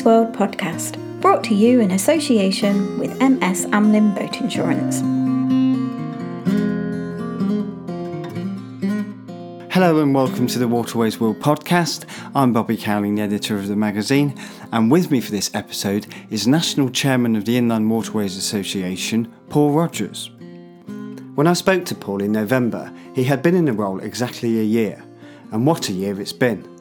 World podcast, brought to you in association with MS Amlin Boat Insurance. Hello and welcome to the Waterways World podcast. I'm Bobby Cowling, the editor of the magazine, and with me for this episode is National Chairman of the Inland Waterways Association, Paul Rodgers. When I spoke to Paul in November, he had been in the role exactly a year, and what a year it's been.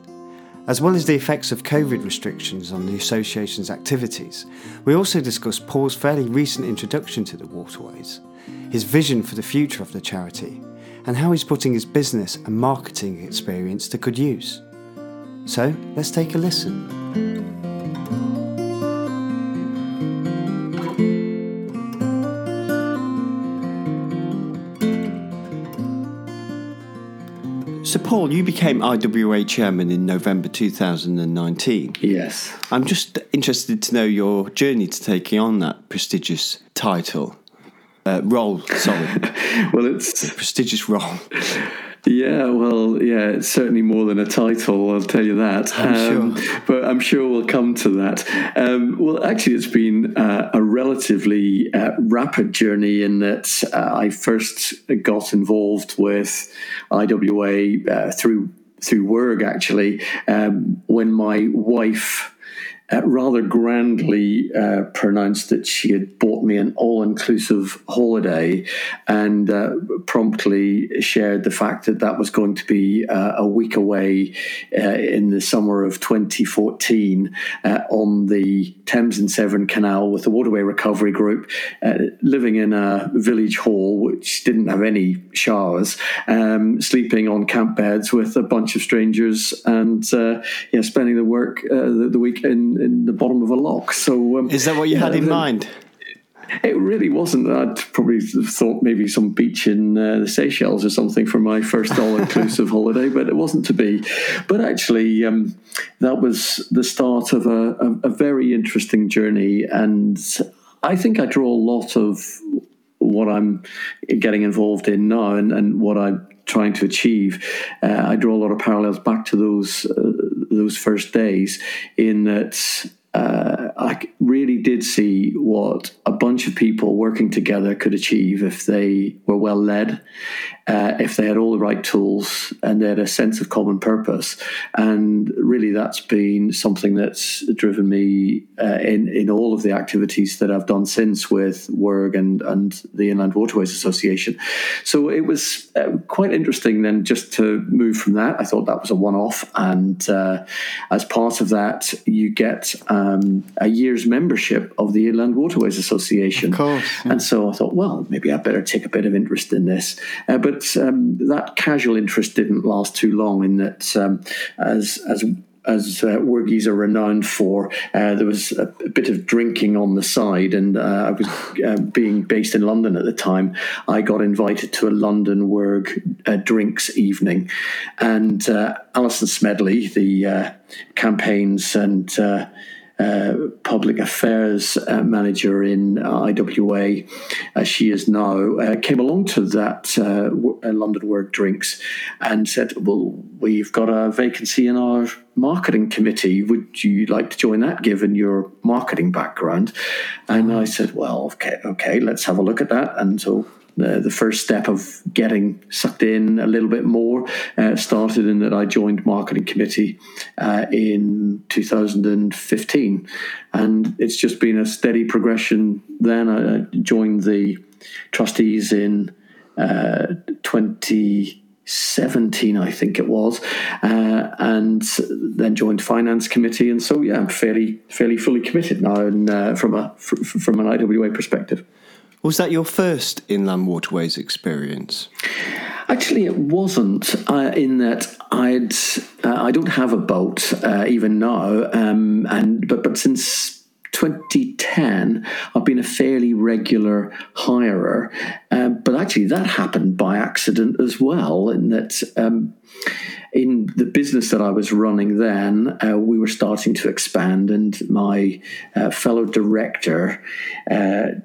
As well as the effects of COVID restrictions on the association's activities, we also discussed Paul's fairly recent introduction to the waterways, his vision for the future of the charity, and how he's putting his business and marketing experience to good use. So let's take a listen. So, Paul, you became IWA chairman in November 2019. Yes. I'm just interested to know your journey to taking on that prestigious title. Uh, role, sorry. well, it's a prestigious role. Yeah, well, yeah, it's certainly more than a title, I'll tell you that. I'm sure. But I'm sure we'll come to that. Um, well, actually, it's been uh, a relatively uh, rapid journey in that uh, I first got involved with IWA uh, through through work, actually, um, when my wife rather grandly uh, pronounced that she had bought me an all inclusive holiday and uh, promptly shared the fact that that was going to be uh, a week away uh, in the summer of 2014 uh, on the Thames and Severn Canal with the Waterway Recovery Group, living in a village hall which didn't have any showers, um, sleeping on camp beds with a bunch of strangers, and yeah, spending the work the, the week in in the bottom of a lock. So um, is that what you had in mind? It really wasn't. I'd probably thought maybe some beach in uh, the Seychelles or something for my first all-inclusive holiday, but it wasn't to be. But actually, um, that was the start of a, a, a very interesting journey, and I think I draw a lot of what I'm getting involved in now and, and what I'm trying to achieve. Uh, I draw a lot of parallels back to those uh, those first days in that uh, I really did see what a bunch of people working together could achieve if they were well led, uh, if they had all the right tools, and they had a sense of common purpose. And really, that's been something that's driven me uh, in in all of the activities that I've done since with WRG and and the Inland Waterways Association. So it was uh, quite interesting then just to move from that. I thought that was a one off, and uh, as part of that, you get um, a year's membership of the Inland Waterways Association. Of course. Yeah. And so I thought, well, maybe I better take a bit of interest in this. Uh, but um, that casual interest didn't last too long. In that, um, as as as uh, Worgies are renowned for, uh, there was a, a, bit of drinking on the side, and uh, I was uh, being based in London at the time. I got invited to a London WRG uh, drinks evening, and uh, Alison Smedley, the campaigns and uh, public affairs uh, manager in IWA, as she is now, uh, came along to that uh, London WRG Drinks and said, Well, we've got a vacancy in our marketing committee. Would you like to join that given your marketing background? And I said, Well, okay, okay, let's have a look at that. And so the, the first step of getting sucked in a little bit more uh, started in that I joined marketing committee uh, in 2015, and it's just been a steady progression. Then I joined the trustees in uh, 2017, I think it was, uh, and then joined finance committee. And so, yeah, I'm fairly fairly fully committed now, and uh, from a from an IWA perspective. Was that your first inland waterways experience? Actually, it wasn't. Uh, in that I'd uh, I don't have a boat uh, even now, um, and but but since 2010, I've been a fairly regular hirer. Um, but actually, that happened by accident as well. In that. Um, in the business that I was running then, uh, we were starting to expand, and my uh, fellow director uh,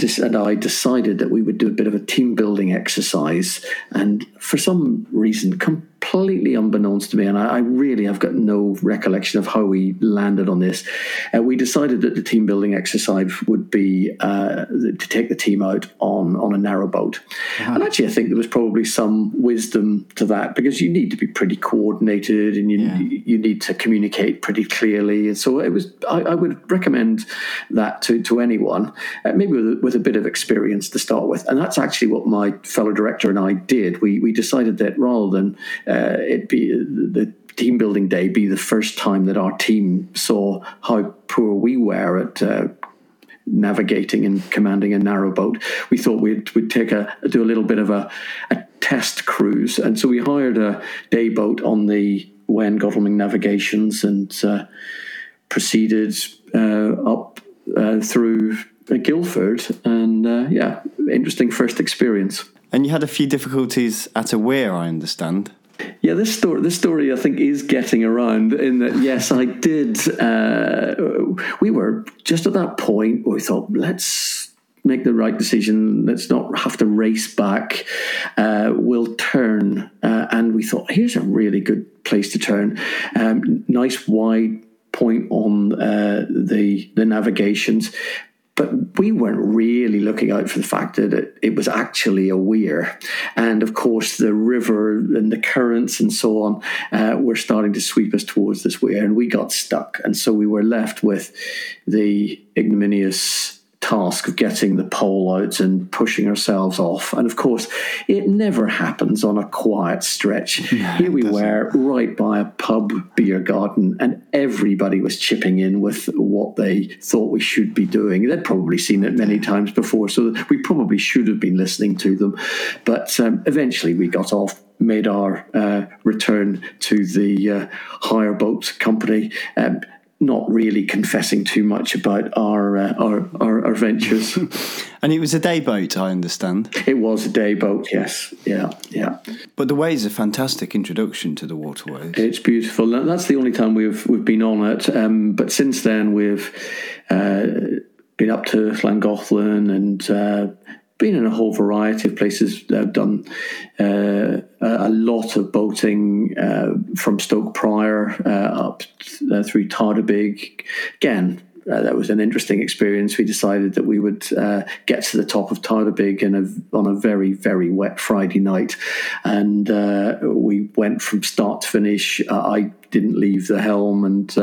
and I decided that we would do a bit of a team building exercise. And for some reason, com- completely unbeknownst to me, and I, I, really have got no recollection of how we landed on this. Uh, we decided that the team building exercise would be uh, to take the team out on on a narrow boat, uh-huh. and actually, I think there was probably some wisdom to that because you need to be pretty coordinated and you yeah. you need to communicate pretty clearly, and so it was. I, I would recommend that to to anyone, uh, maybe with a, with a bit of experience to start with, and that's actually what my fellow director and I did. We we decided that rather than uh, it be the team building day be the first time that our team saw how poor we were at uh, navigating and commanding a narrowboat. We thought we'd, we'd take a do a little bit of a, a test cruise, and so we hired a day boat on the Wey and Godalming Navigations and uh, proceeded uh, up uh, through Guildford, and uh, yeah, interesting first experience. And you had a few difficulties at a weir, I understand. Yeah, this story, this story, I think, is getting around. In that, yes, I did. Uh, we were just at that point where we thought, let's make the right decision. Let's not have to race back. Uh, we'll turn, uh, and we thought, here's a really good place to turn. Um, nice wide point on uh, the the navigations. But we weren't really looking out for the fact that it, it, was actually a weir. And of course, the river and the currents and so on uh, were starting to sweep us towards this weir, and we got stuck. And so we were left with the ignominious task of getting the pole out and pushing ourselves off. And of course, it never happens on a quiet stretch. No, Here we were right by a pub beer garden, and everybody was chipping in with what they thought we should be doing. They'd probably seen it many times before, so we probably should have been listening to them. But um, eventually we got off made our uh, return to the uh, hire boat company. Um, not really confessing too much about our uh, our, our, our ventures. and it was a day boat, I understand. It was a day boat, yes, yeah, yeah. But the Wey is a fantastic introduction to the waterways. It's beautiful. That's the only time we've we've been on it. Um, but since then, we've uh, been up to Llangollen and uh, been in a whole variety of places. I've done uh, a lot of boating uh, from Stoke Prior uh, up uh, through Tardebigge. Again, uh, that was an interesting experience. We decided that we would uh, get to the top of Tardebigge in a, on a very, very wet Friday night. And we went from start to finish. I didn't leave the helm, and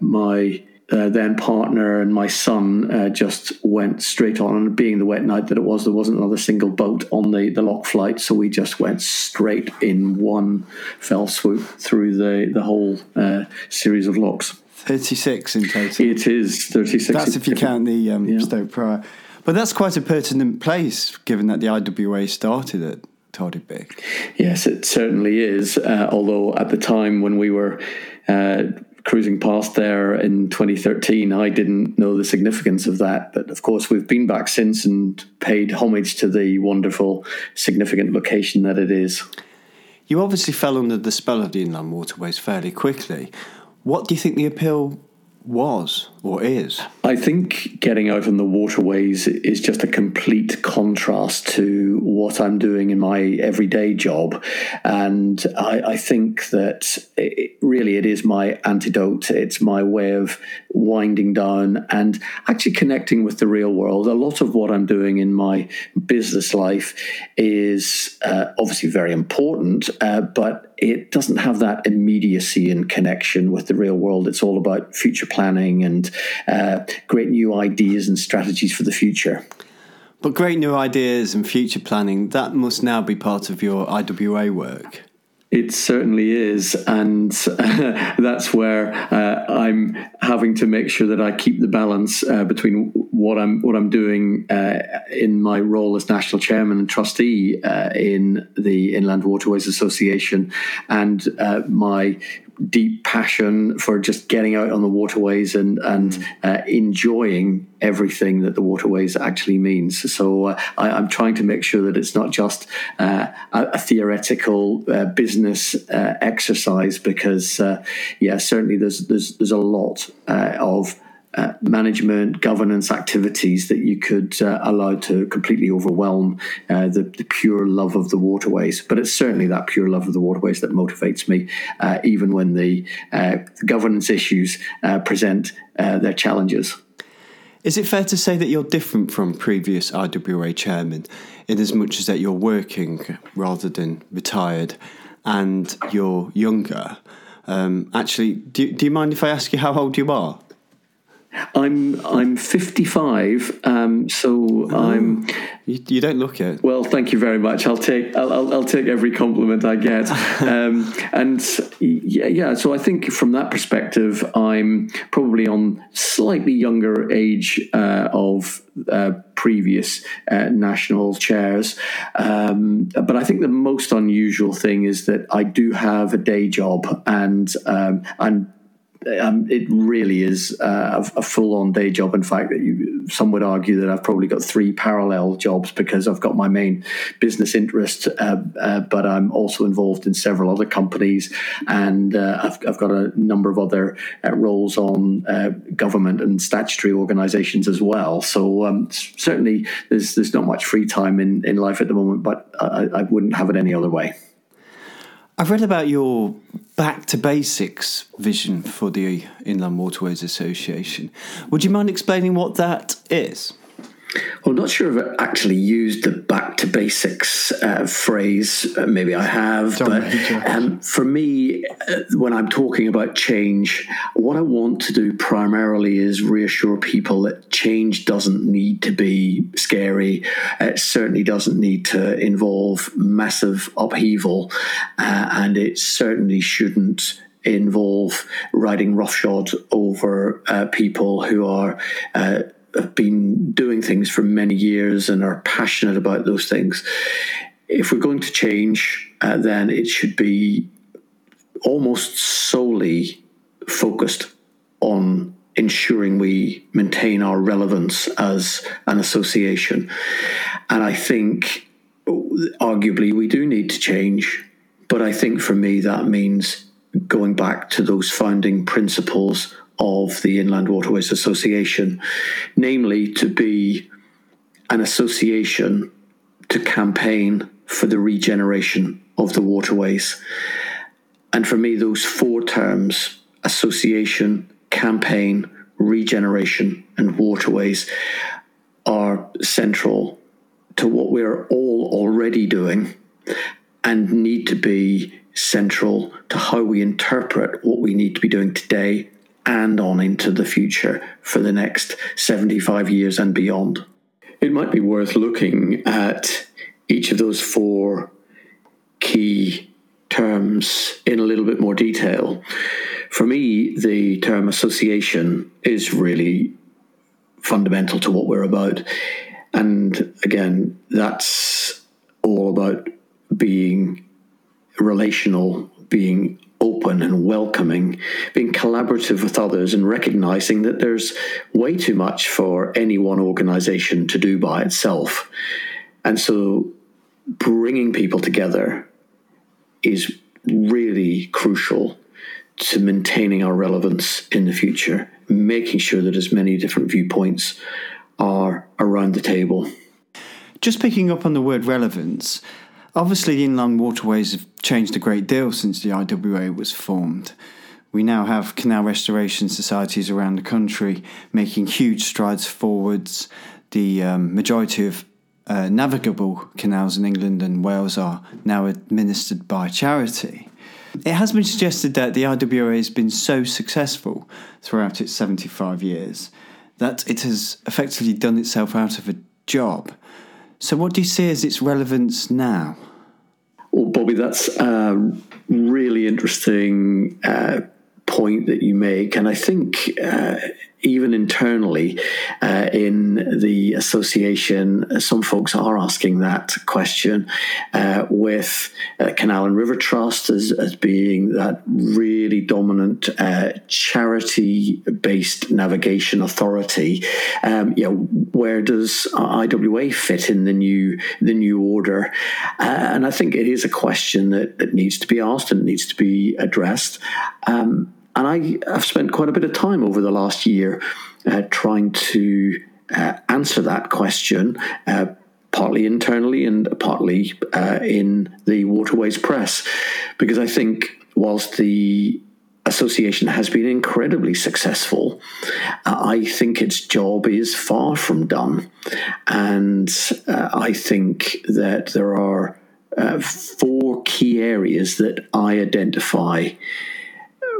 my uh, then partner and my son uh, just went straight on. And being the wet night that it was, there wasn't another single boat on the, the lock flight. So we just went straight in one fell swoop through the, the whole uh, series of locks. 36 in total. It is 36. That's if you count the um, yeah. Stoke Prior. But that's quite a pertinent place, given that the IWA started at Tardebigge. Yes, it certainly is. Uh, although at the time when we were uh, cruising past there in 2013, I didn't know the significance of that. But of course, we've been back since and paid homage to the wonderful, significant location that it is. You obviously fell under the spell of the inland waterways fairly quickly. What do you think the appeal was or is? I think getting out on the waterways is just a complete contrast to what I'm doing in my everyday job. And I, I think that it, really it is my antidote. It's my way of winding down and actually connecting with the real world. A lot of what I'm doing in my business life is uh, obviously very important, uh, but it doesn't have that immediacy and connection with the real world. It's all about future planning and uh, great new ideas and strategies for the future. But great new ideas and future planning, that must now be part of your IWA work. It certainly is, and uh, that's where uh, I'm having to make sure that I keep the balance uh, between what I'm what I'm doing uh, in my role as national chairman and trustee uh, in the Inland Waterways Association, and uh, my deep passion for just getting out on the waterways and and mm. uh, enjoying everything that the waterways actually means. So uh, I, am trying to make sure that it's not just uh, a, a, theoretical uh, business uh, exercise, because uh, yeah, certainly there's there's there's a lot of uh, management, governance activities that you could uh, allow to completely overwhelm uh, the, the, pure love of the waterways. But it's certainly that pure love of the waterways that motivates me, uh, even when the, uh, governance issues uh, present their challenges. Is it fair to say that you're different from previous IWA chairmen in as much as that you're working rather than retired and you're younger? Um, actually, do, do you mind if I ask you how old you are? I'm I'm 55, um, so oh, I'm. You, you, don't look it. Well, thank you very much. I'll take I'll, I'll, I'll take every compliment I get, um, and yeah, yeah. So I think from that perspective, I'm probably on slightly younger age uh, of uh, previous uh, national chairs. Um, but I think the most unusual thing is that I do have a day job, and um, I'm um, it really is uh, a, a full-on day job. In fact, that you, some would argue that I've probably got three parallel jobs because I've got my main business interest, uh, uh, but I'm also involved in several other companies, and uh, I've, I've, got a number of other uh, roles on uh, government and statutory organisations as well. So um, certainly, there's there's not much free time in, in life at the moment, but I, I wouldn't have it any other way. I've read about your back to basics vision for the Inland Waterways Association. Would you mind explaining what that is? Well, I'm not sure if I actually used the back to basics uh, phrase. Uh, maybe I have. But um, for me, uh, when I'm talking about change, what I want to do primarily is reassure people that change doesn't need to be scary. It certainly doesn't need to involve massive upheaval. Uh, and it certainly shouldn't involve riding roughshod over uh, people who are uh, have been doing things for many years and are passionate about those things. If we're going to change, uh, then it should be almost solely focused on ensuring we maintain our relevance as an association. And I think, arguably, we do need to change. But I think for me, that means going back to those founding principles of the Inland Waterways Association, namely to be an association to campaign for the regeneration of the waterways. And for me, those four terms association, campaign, regeneration, and waterways are central to what we're all already doing and need to be central to how we interpret what we need to be doing today and on into the future for the next 75 years and beyond. It might be worth looking at each of those four key terms in a little bit more detail. For me, the term association is really fundamental to what we're about. And again, that's all about being relational, being open and welcoming, being collaborative with others, and recognizing that there's way too much for any one organization to do by itself. And so bringing people together is really crucial to maintaining our relevance in the future, making sure that as many different viewpoints are around the table. Just picking up on the word relevance, Obviously, inland waterways have changed a great deal since the IWA was formed. We now have canal restoration societies around the country making huge strides forwards. The um, majority of uh, navigable canals in England and Wales are now administered by charity. It has been suggested that the IWA has been so successful throughout its 75 years that it has effectively done itself out of a job. So, what do you see as its relevance now? Well, Bobby, that's a really interesting uh, point that you make. And I think uh, even internally uh, in the association, some folks are asking that question uh, with uh, Canal and River Trust as, as being that really dominant uh, charity based navigation authority. Um, you know, where does IWA fit in the new the new order? Uh, and I think it is a question that, that needs to be asked and needs to be addressed. Um, and I have spent quite a bit of time over the last year uh, trying to uh, answer that question, uh, partly internally and partly uh, in the waterways press, because I think whilst the association has been incredibly successful. Uh, I think its job is far from done. And uh, I think that there are uh, four key areas that I identify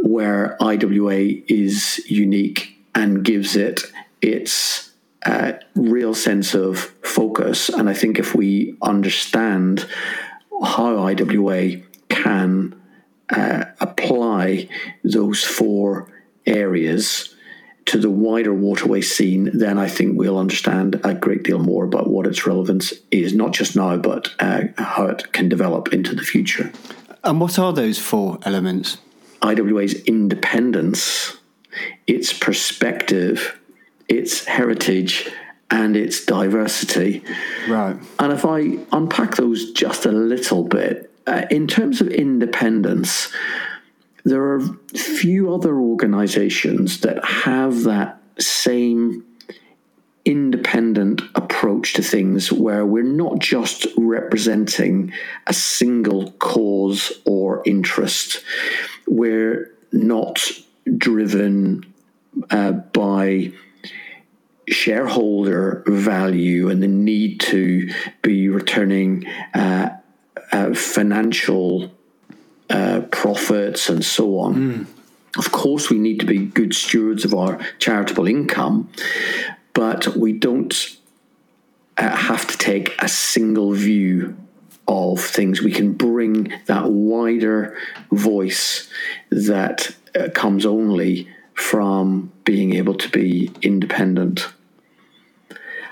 where IWA is unique and gives it its uh, real sense of focus. And I think if we understand how IWA can uh, apply those four areas to the wider waterway scene, then I think we'll understand a great deal more about what its relevance is, not just now, but uh, how it can develop into the future. And what are those four elements? IWA's independence, its perspective, its heritage, and its diversity. Right. And if I unpack those just a little bit, uh, in terms of independence, there are few other organizations that have that same independent approach to things where we're not just representing a single cause or interest. We're not driven uh, by shareholder value and the need to be returning uh, uh, financial uh, profits and so on. Mm. Of course, we need to be good stewards of our charitable income, but we don't uh, have to take a single view of things. We can bring that wider voice that uh, comes only from being able to be independent.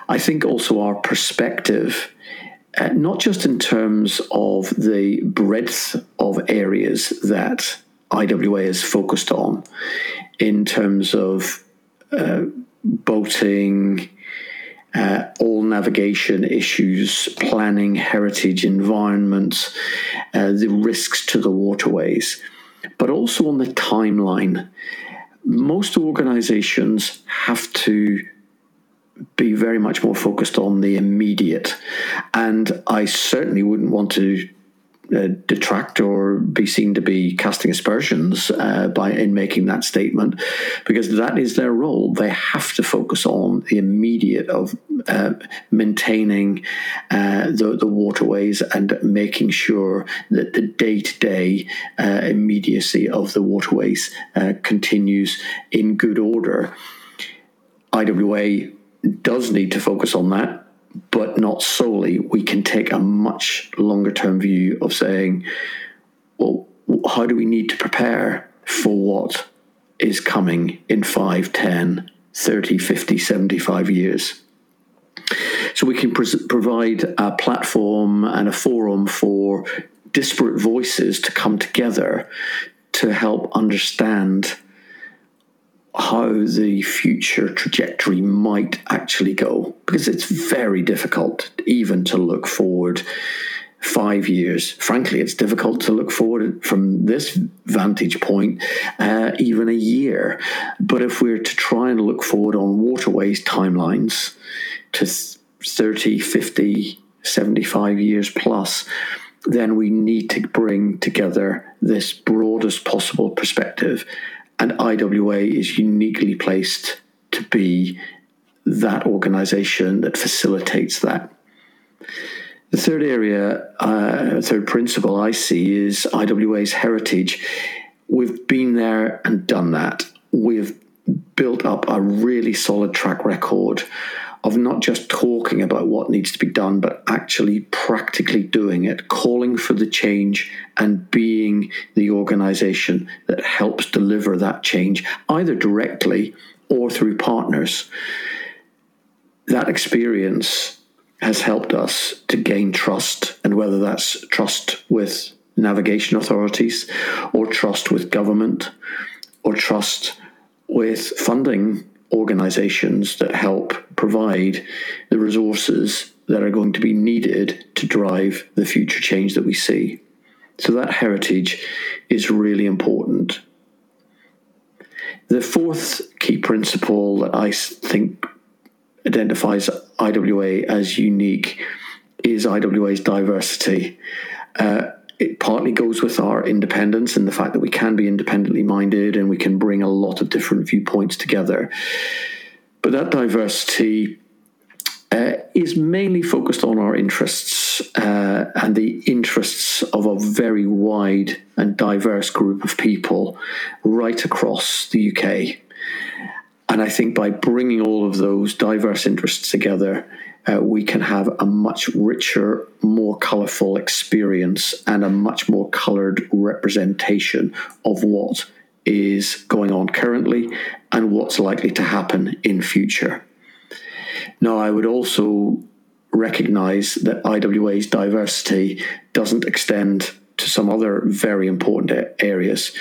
I think also our perspective uh, not just in terms of the breadth of areas that IWA is focused on, in terms of uh, boating, uh, all navigation issues, planning, heritage, environment, uh, the risks to the waterways, but also on the timeline. Most organizations have to be very much more focused on the immediate. And I certainly wouldn't want to uh, detract or be seen to be casting aspersions uh, by in making that statement, because that is their role. They have to focus on the immediate of uh, maintaining uh, the, the waterways and making sure that the day to day immediacy of the waterways uh, continues in good order. IWA does need to focus on that, but not solely. We can take a much longer term view of saying, well, how do we need to prepare for what is coming in 5, 10, 30, 50, 75 years? So we can provide a platform and a forum for disparate voices to come together to help understand how the future trajectory might actually go because it's very difficult even to look forward five years. Frankly, it's difficult to look forward from this vantage point uh, even a year. But if we're to try and look forward on waterways timelines to 30, 50, 75 years plus, then we need to bring together this broadest possible perspective and IWA is uniquely placed to be that organization that facilitates that. The third area, uh, third principle I see is IWA's heritage. We've been there and done that. We've built up a really solid track record of not just talking about what needs to be done, but actually practically doing it, calling for the change and being the organization that helps deliver that change, either directly or through partners. That experience has helped us to gain trust, and whether that's trust with navigation authorities, or trust with government, or trust with funding organizations that help provide the resources that are going to be needed to drive the future change that we see. So that heritage is really important. The fourth key principle that I think identifies IWA as unique is IWA's diversity. Uh, it partly goes with our independence and the fact that we can be independently minded and we can bring a lot of different viewpoints together. But that diversity uh, is mainly focused on our interests uh, and the interests of a very wide and diverse group of people right across the UK. And I think by bringing all of those diverse interests together, uh, we can have a much richer, more colourful experience and a much more coloured representation of what is going on currently and what's likely to happen in future. Now, I would also recognize that IWA's diversity doesn't extend to some other very important areas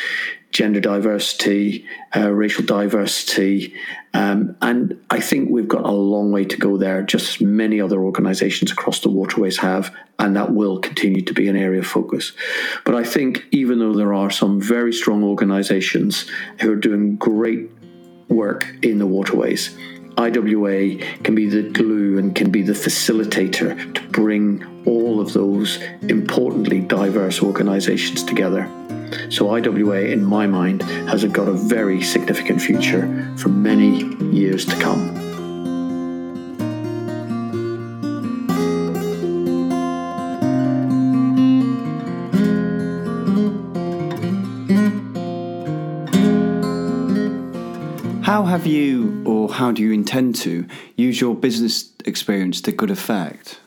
gender diversity, uh, racial diversity. Um, and I think we've got a long way to go there, just as many other organizations across the waterways have, and that will continue to be an area of focus. But I think even though there are some very strong organizations who are doing great work in the waterways, IWA can be the glue and can be the facilitator to bring all of those importantly diverse organizations together. So, IWA, in my mind, has got a very significant future for many years to come. How have you, or how do you intend to, use your business experience to good effect?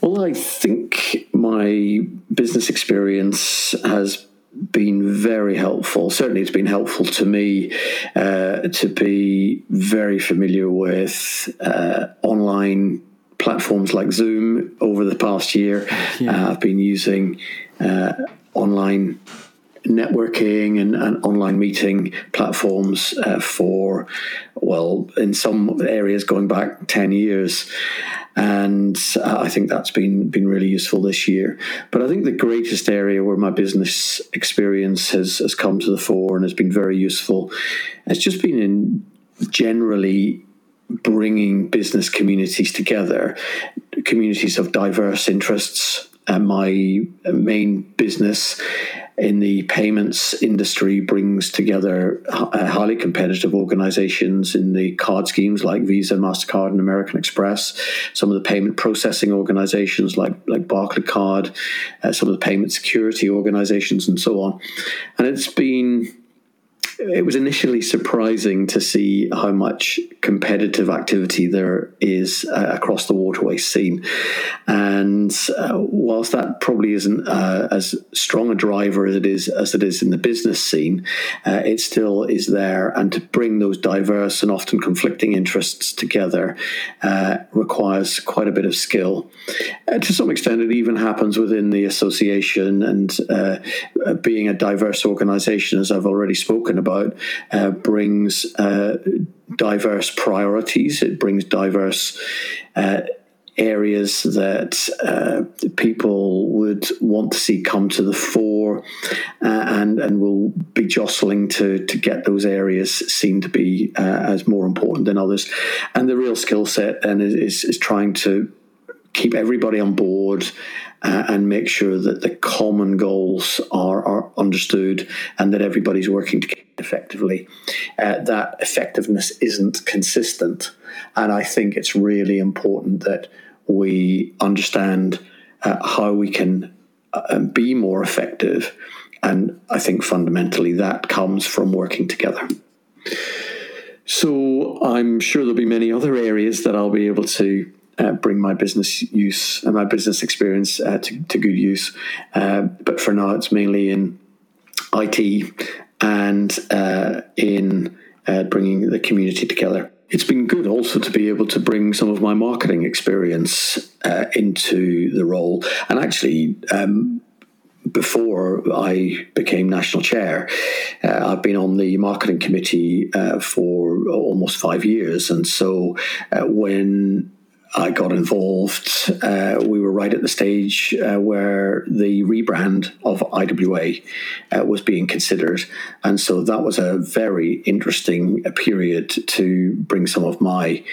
Well, I think my business experience has been very helpful. Certainly, it's been helpful to me uh, to be very familiar with uh, online platforms like Zoom over the past year. Yeah. Uh, I've been using uh, online networking and, and, online meeting platforms uh, for, well, in some areas going back 10 years. And uh, I think that's been, been really useful this year. But I think the greatest area where my business experience has, has come to the fore and has been very useful has just been in generally bringing business communities together, communities of diverse interests. And my main business in the payments industry brings together uh, highly competitive organizations in the card schemes like Visa, MasterCard, and American Express, some of the payment processing organizations like, like Barclaycard, uh, some of the payment security organizations, and so on. And it's been it was initially surprising to see how much competitive activity there is uh, across the waterway scene. And uh, whilst that probably isn't uh, as strong a driver as it is as it is in the business scene, uh, it still is there. And to bring those diverse and often conflicting interests together uh, requires quite a bit of skill. Uh, to some extent, it even happens within the association and being a diverse organisation, as I've already spoken about about uh, brings uh, diverse priorities. It brings diverse uh, areas that uh, people would want to see come to the fore, uh, and and will be jostling to to get those areas seen to be uh, as more important than others. And the real skill set and is, is trying to keep everybody on board uh, and make sure that the common goals are, are understood and that everybody's working together effectively. Uh, that effectiveness isn't consistent. And I think it's really important that we understand uh, how we can uh, be more effective. And I think fundamentally that comes from working together. So I'm sure there'll be many other areas that I'll be able to uh, bring my business use and my business experience uh, to, to, good use. Uh, but for now, it's mainly in IT and uh, in uh, bringing the community together. It's been good also to be able to bring some of my marketing experience uh, into the role. And actually, um, before I became national chair, uh, I've been on the marketing committee uh, for almost five years. And so uh, when I got involved. Uh, we were right at the stage uh, where the rebrand of IWA uh, was being considered. And so that was a very interesting uh, period to bring some of my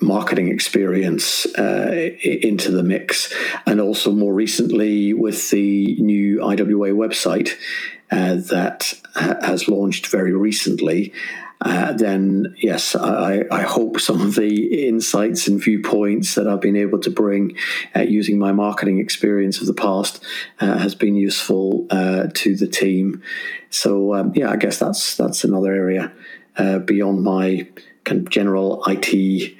marketing experience uh, into the mix. And also more recently with the new IWA website uh, that has launched very recently uh, then yes, I, I, hope some of the insights and viewpoints that I've been able to bring uh, using my marketing experience of the past uh, has been useful uh, to the team. So um, yeah, I guess that's that's another area uh, beyond my kind of general IT.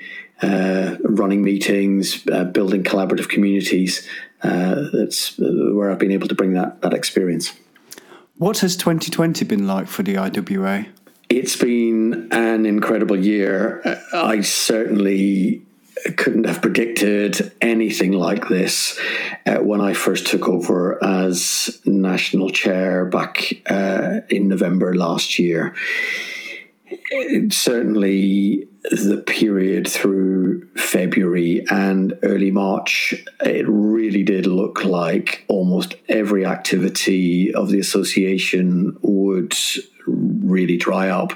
running meetings, building collaborative communities. that's where I've been able to bring that that experience. What has 2020 been like for the IWA? It's been an incredible year. I certainly couldn't have predicted anything like this uh, when I first took over as national chair back uh, in November last year. It, certainly, the period through February and early March, it really did look like almost every activity of the association would really dry up.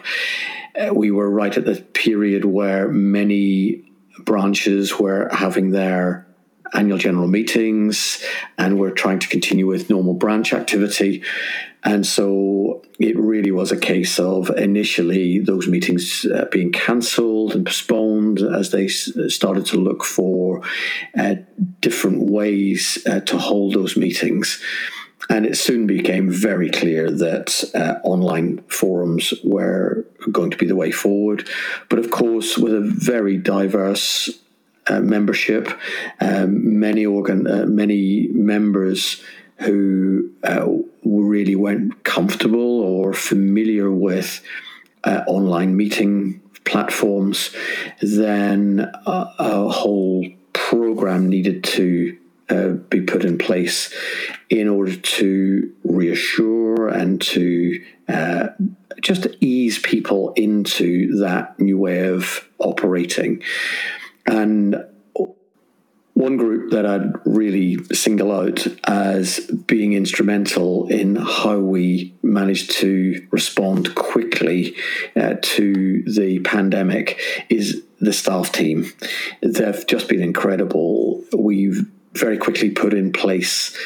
Uh, we were right at the period where many branches were having their annual general meetings and we're trying to continue with normal branch activity. And so it really was a case of initially those meetings uh, being cancelled and postponed as they s- started to look for uh, different ways uh, to hold those meetings. And it soon became very clear that uh, online forums were going to be the way forward. But of course, with a very diverse uh, membership, um, many organ, uh, many members who uh, really weren't comfortable or familiar with uh, online meeting platforms, then a, a whole program needed to uh, be put in place in order to reassure and to uh, just ease people into that new way of operating. And one group that I'd really single out as being instrumental in how we managed to respond quickly uh, to the pandemic is the staff team. They've just been incredible. We've very quickly put in place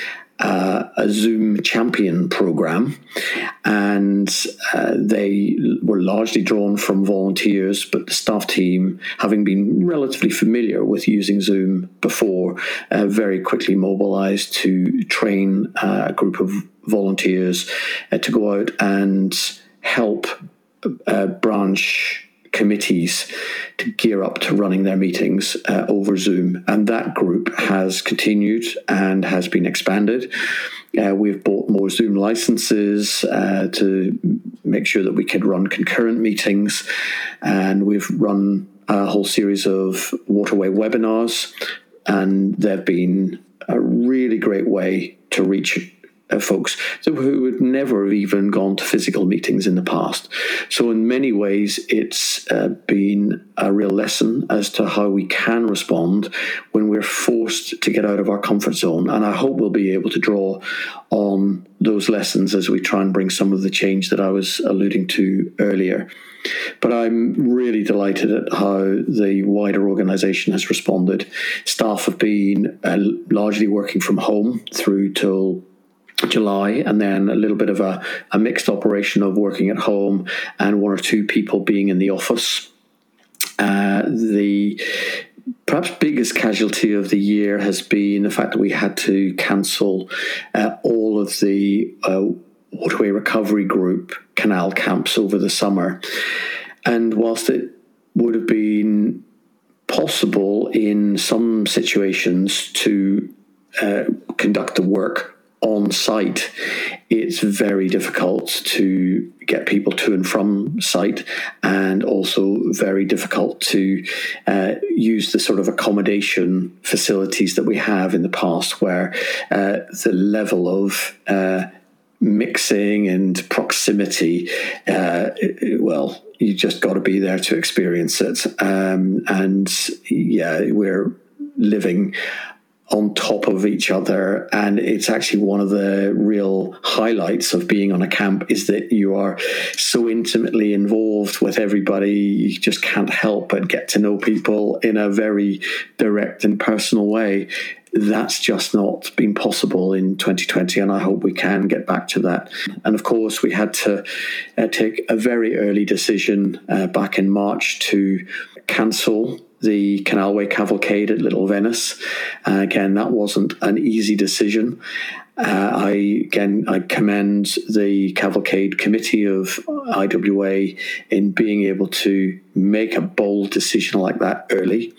uh, a Zoom champion program, and uh, they were largely drawn from volunteers. But the staff team, having been relatively familiar with using Zoom before, uh, very quickly mobilized to train uh, a group of volunteers uh, to go out and help uh, branch committees to gear up to running their meetings uh, over Zoom. And that group has continued and has been expanded. Uh, we've bought more Zoom licenses uh, to make sure that we could run concurrent meetings. And we've run a whole series of waterway webinars. And they've been a really great way to reach uh, folks who would never have even gone to physical meetings in the past. So, in many ways, it's uh, been a real lesson as to how we can respond when we're forced to get out of our comfort zone. And I hope we'll be able to draw on those lessons as we try and bring some of the change that I was alluding to earlier. But I'm really delighted at how the wider organisation has responded. Staff have been uh, largely working from home through till July, and then a little bit of a, a mixed operation of working at home and one or two people being in the office. Uh, the perhaps biggest casualty of the year has been the fact that we had to cancel uh, all of the uh, waterway recovery group canal camps over the summer. And whilst it would have been possible in some situations to uh, conduct the work on site, it's very difficult to get people to and from site, and also very difficult to uh, use the sort of accommodation facilities that we have in the past, where uh, the level of uh, mixing and proximity, uh, well, you just got to be there to experience it. Um, and yeah, we're living on top of each other. And it's actually one of the real highlights of being on a camp is that you are so intimately involved with everybody. You just can't help but get to know people in a very direct and personal way. That's just not been possible in 2020 and i hope we can get back to that. And of course we had to uh, take a very early decision uh, back in march to cancel the Canalway Cavalcade at Little Venice. Uh, again, that wasn't an easy decision. Uh, I again I commend the Cavalcade Committee of IWA in being able to make a bold decision like that early,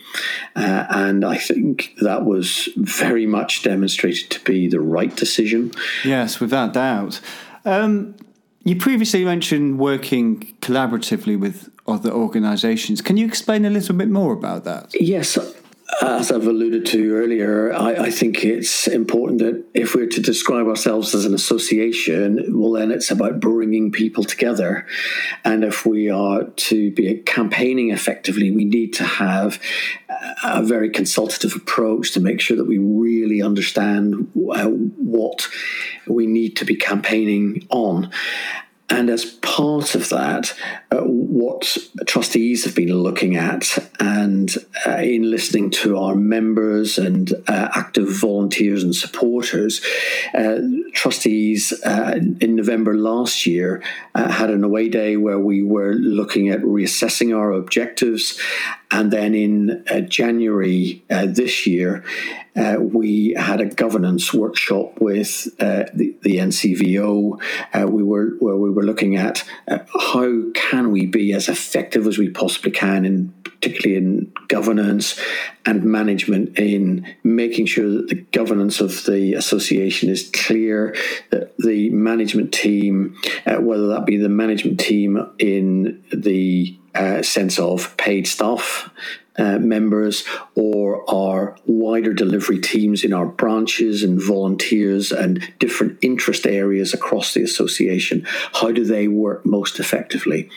uh, and I think that was very much demonstrated to be the right decision. Yes, without doubt. Um, you previously mentioned working collaboratively with other organisations. Can you explain a little bit more about that? Yes. As I've alluded to earlier, I, I, think it's important that if we're to describe ourselves as an association, well, then it's about bringing people together. And if we are to be campaigning effectively, we need to have a very consultative approach to make sure that we really understand uh, what we need to be campaigning on. And as part of that, uh, what trustees have been looking at and uh, in listening to our members and uh, active volunteers and supporters, uh, trustees uh, in November last year uh, had an away day where we were looking at reassessing our objectives. And then in January this year, uh, we had a governance workshop with uh, the, the, NCVO. Uh, we were where we were looking at uh, how can we be as effective as we possibly can, in particularly in governance and management, in making sure that the governance of the association is clear, that the management team, uh, whether that be the management team in the uh, sense of paid staff uh, members or our wider delivery teams in our branches and volunteers and different interest areas across the association. How do they work most effectively?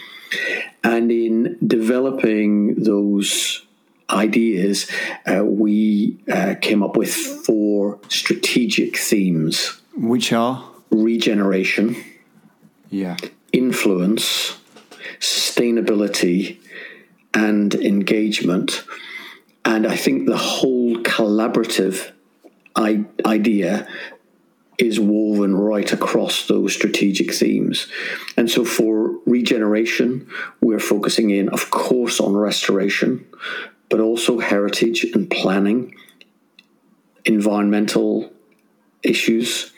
And in developing those ideas, uh, we uh, came up with four strategic themes. Which are? Regeneration. Yeah. Influence, sustainability, and engagement. And I think the whole collaborative I- idea is woven right across those strategic themes. And so for regeneration, we're focusing in, of course, on restoration, but also heritage and planning, environmental issues,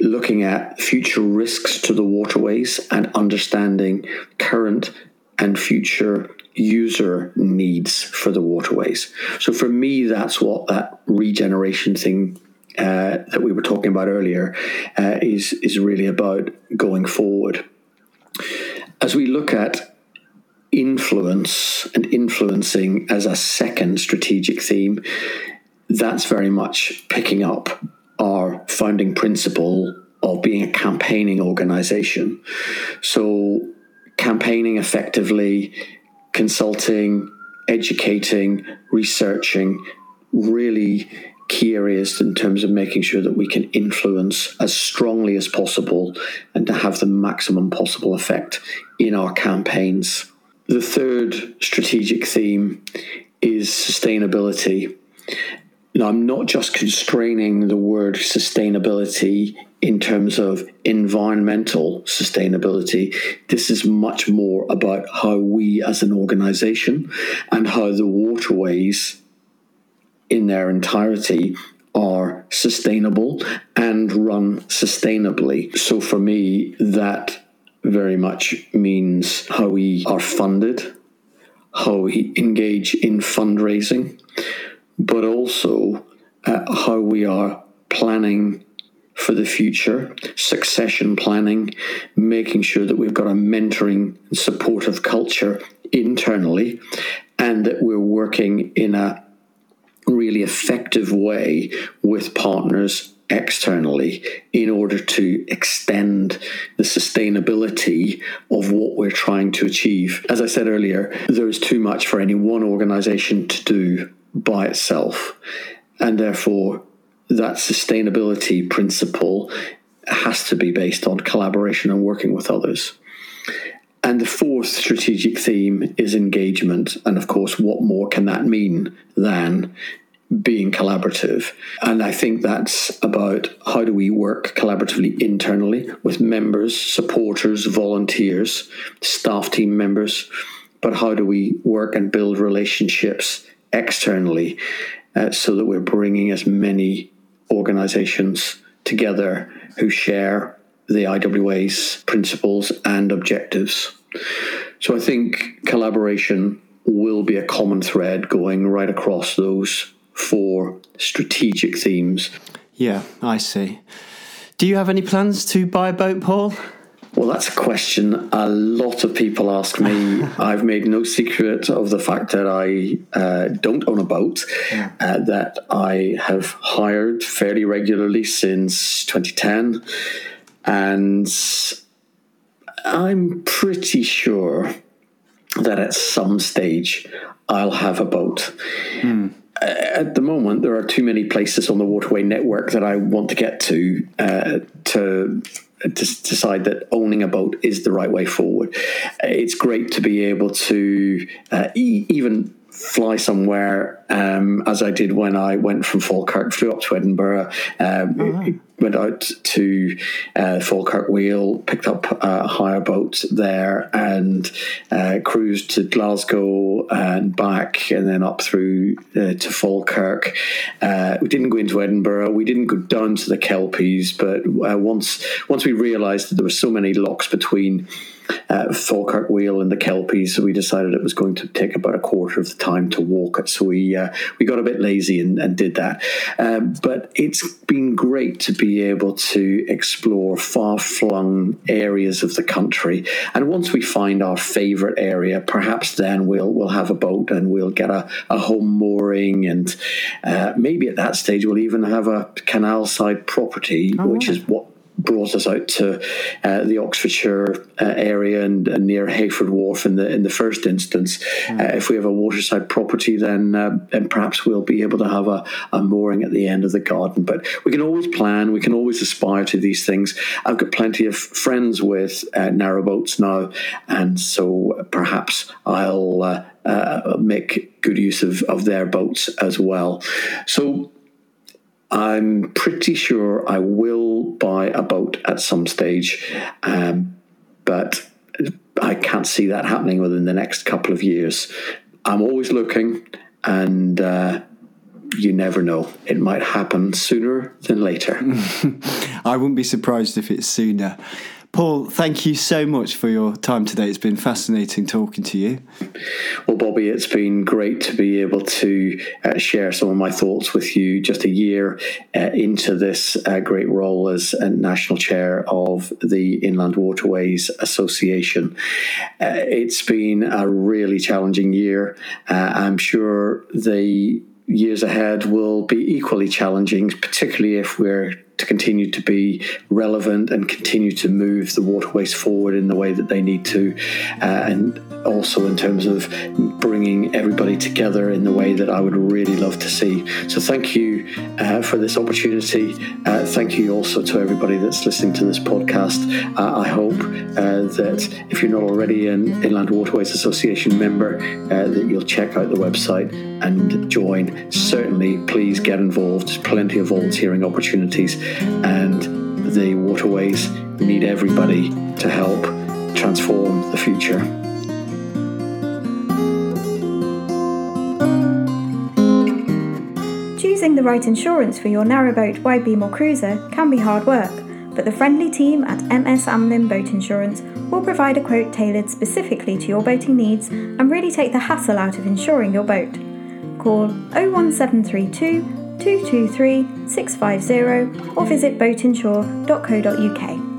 looking at future risks to the waterways and understanding current and future user needs for the waterways. So for me, that's what that regeneration thing uh, that we were talking about earlier uh, is is really about going forward. As we look at influence and influencing as a second strategic theme, that's very much picking up our founding principle of being a campaigning organization. So campaigning effectively consulting, educating, researching, really key areas in terms of making sure that we can influence as strongly as possible and to have the maximum possible effect in our campaigns. The third strategic theme is sustainability. Now, I'm not just constraining the word sustainability in terms of environmental sustainability. This is much more about how we as an organization and how the waterways in their entirety are sustainable and run sustainably. So for me, that very much means how we are funded, how we engage in fundraising but also uh, how we are planning for the future, succession planning, making sure that we've got a mentoring and supportive culture internally, and that we're working in a really effective way with partners externally in order to extend the sustainability of what we're trying to achieve. As I said earlier, there's too much for any one organization to do by itself. And therefore, that sustainability principle has to be based on collaboration and working with others. And the fourth strategic theme is engagement. And of course, what more can that mean than being collaborative. And I think that's about how do we work collaboratively internally with members, supporters, volunteers, staff team members, but how do we work and build relationships externally uh, so that we're bringing as many organizations together who share the IWA's principles and objectives. So I think collaboration will be a common thread going right across those four strategic themes. Yeah, I see. Do you have any plans to buy a boat, Paul? Well, that's a question a lot of people ask me. I've made no secret of the fact that I uh, don't own a boat, yeah. uh, that I have hired fairly regularly since 2010. And I'm pretty sure that at some stage I'll have a boat. Mm at the moment, there are too many places on the waterway network that I want to get to uh, to to decide that owning a boat is the right way forward. It's great to be able to uh, e- even fly somewhere, um, as I did when I went from Falkirk, flew up to Edinburgh, um, oh, went out to uh, Falkirk Wheel, picked up a hire boat there, and uh, cruised to Glasgow and back, and then up through uh, to Falkirk. Uh, we didn't go into Edinburgh. We didn't go down to the Kelpies, but uh, once once we realised that there were so many locks between uh, Falkirk Wheel and the Kelpies, we decided it was going to take about a quarter of the time to walk it. So we uh, we got a bit lazy and, and did that. Um, but it's been great to be able to explore far flung areas of the country. And once we find our favourite area, perhaps then we'll we'll have a boat and we'll get a, a home mooring, and uh, maybe at that stage we'll even have a canal side property, oh, which is what brought us out to uh, the Oxfordshire uh, area and, and, near Heyford Wharf in the in the first instance. Mm. Uh, if we have a waterside property, then uh, then perhaps we'll be able to have a, a mooring at the end of the garden. But we can always plan. We can always aspire to these things. I've got plenty of friends with uh, narrowboats now, and so perhaps I'll. Uh, make good use of, of their boats as well. So I'm pretty sure I will buy a boat at some stage, um, but I can't see that happening within the next couple of years. I'm always looking, and uh, you never know. It might happen sooner than later. I wouldn't be surprised if it's sooner. Paul, thank you so much for your time today. It's been fascinating talking to you. Well, Bobby, it's been great to be able to uh, share some of my thoughts with you just a year uh, into this uh, great role as national chair of the Inland Waterways Association. Uh, it's been a really challenging year. Uh, I'm sure the years ahead will be equally challenging, particularly if we're to continue to be relevant and continue to move the waterways forward in the way that they need to, uh, and also in terms of bringing everybody together in the way that I would really love to see. So, thank you uh, for this opportunity. Uh, thank you also to everybody that's listening to this podcast. Uh, I hope uh, that if you're not already an Inland Waterways Association member, uh, that you'll check out the website and join. Certainly, please get involved. There's plenty of volunteering opportunities and the waterways need everybody to help transform the future. Choosing the right insurance for your narrowboat, beam, or cruiser can be hard work, but the friendly team at MS Amlin Boat Insurance will provide a quote tailored specifically to your boating needs and really take the hassle out of insuring your boat. Call 01732 223 650 or visit boatinsure.co.uk.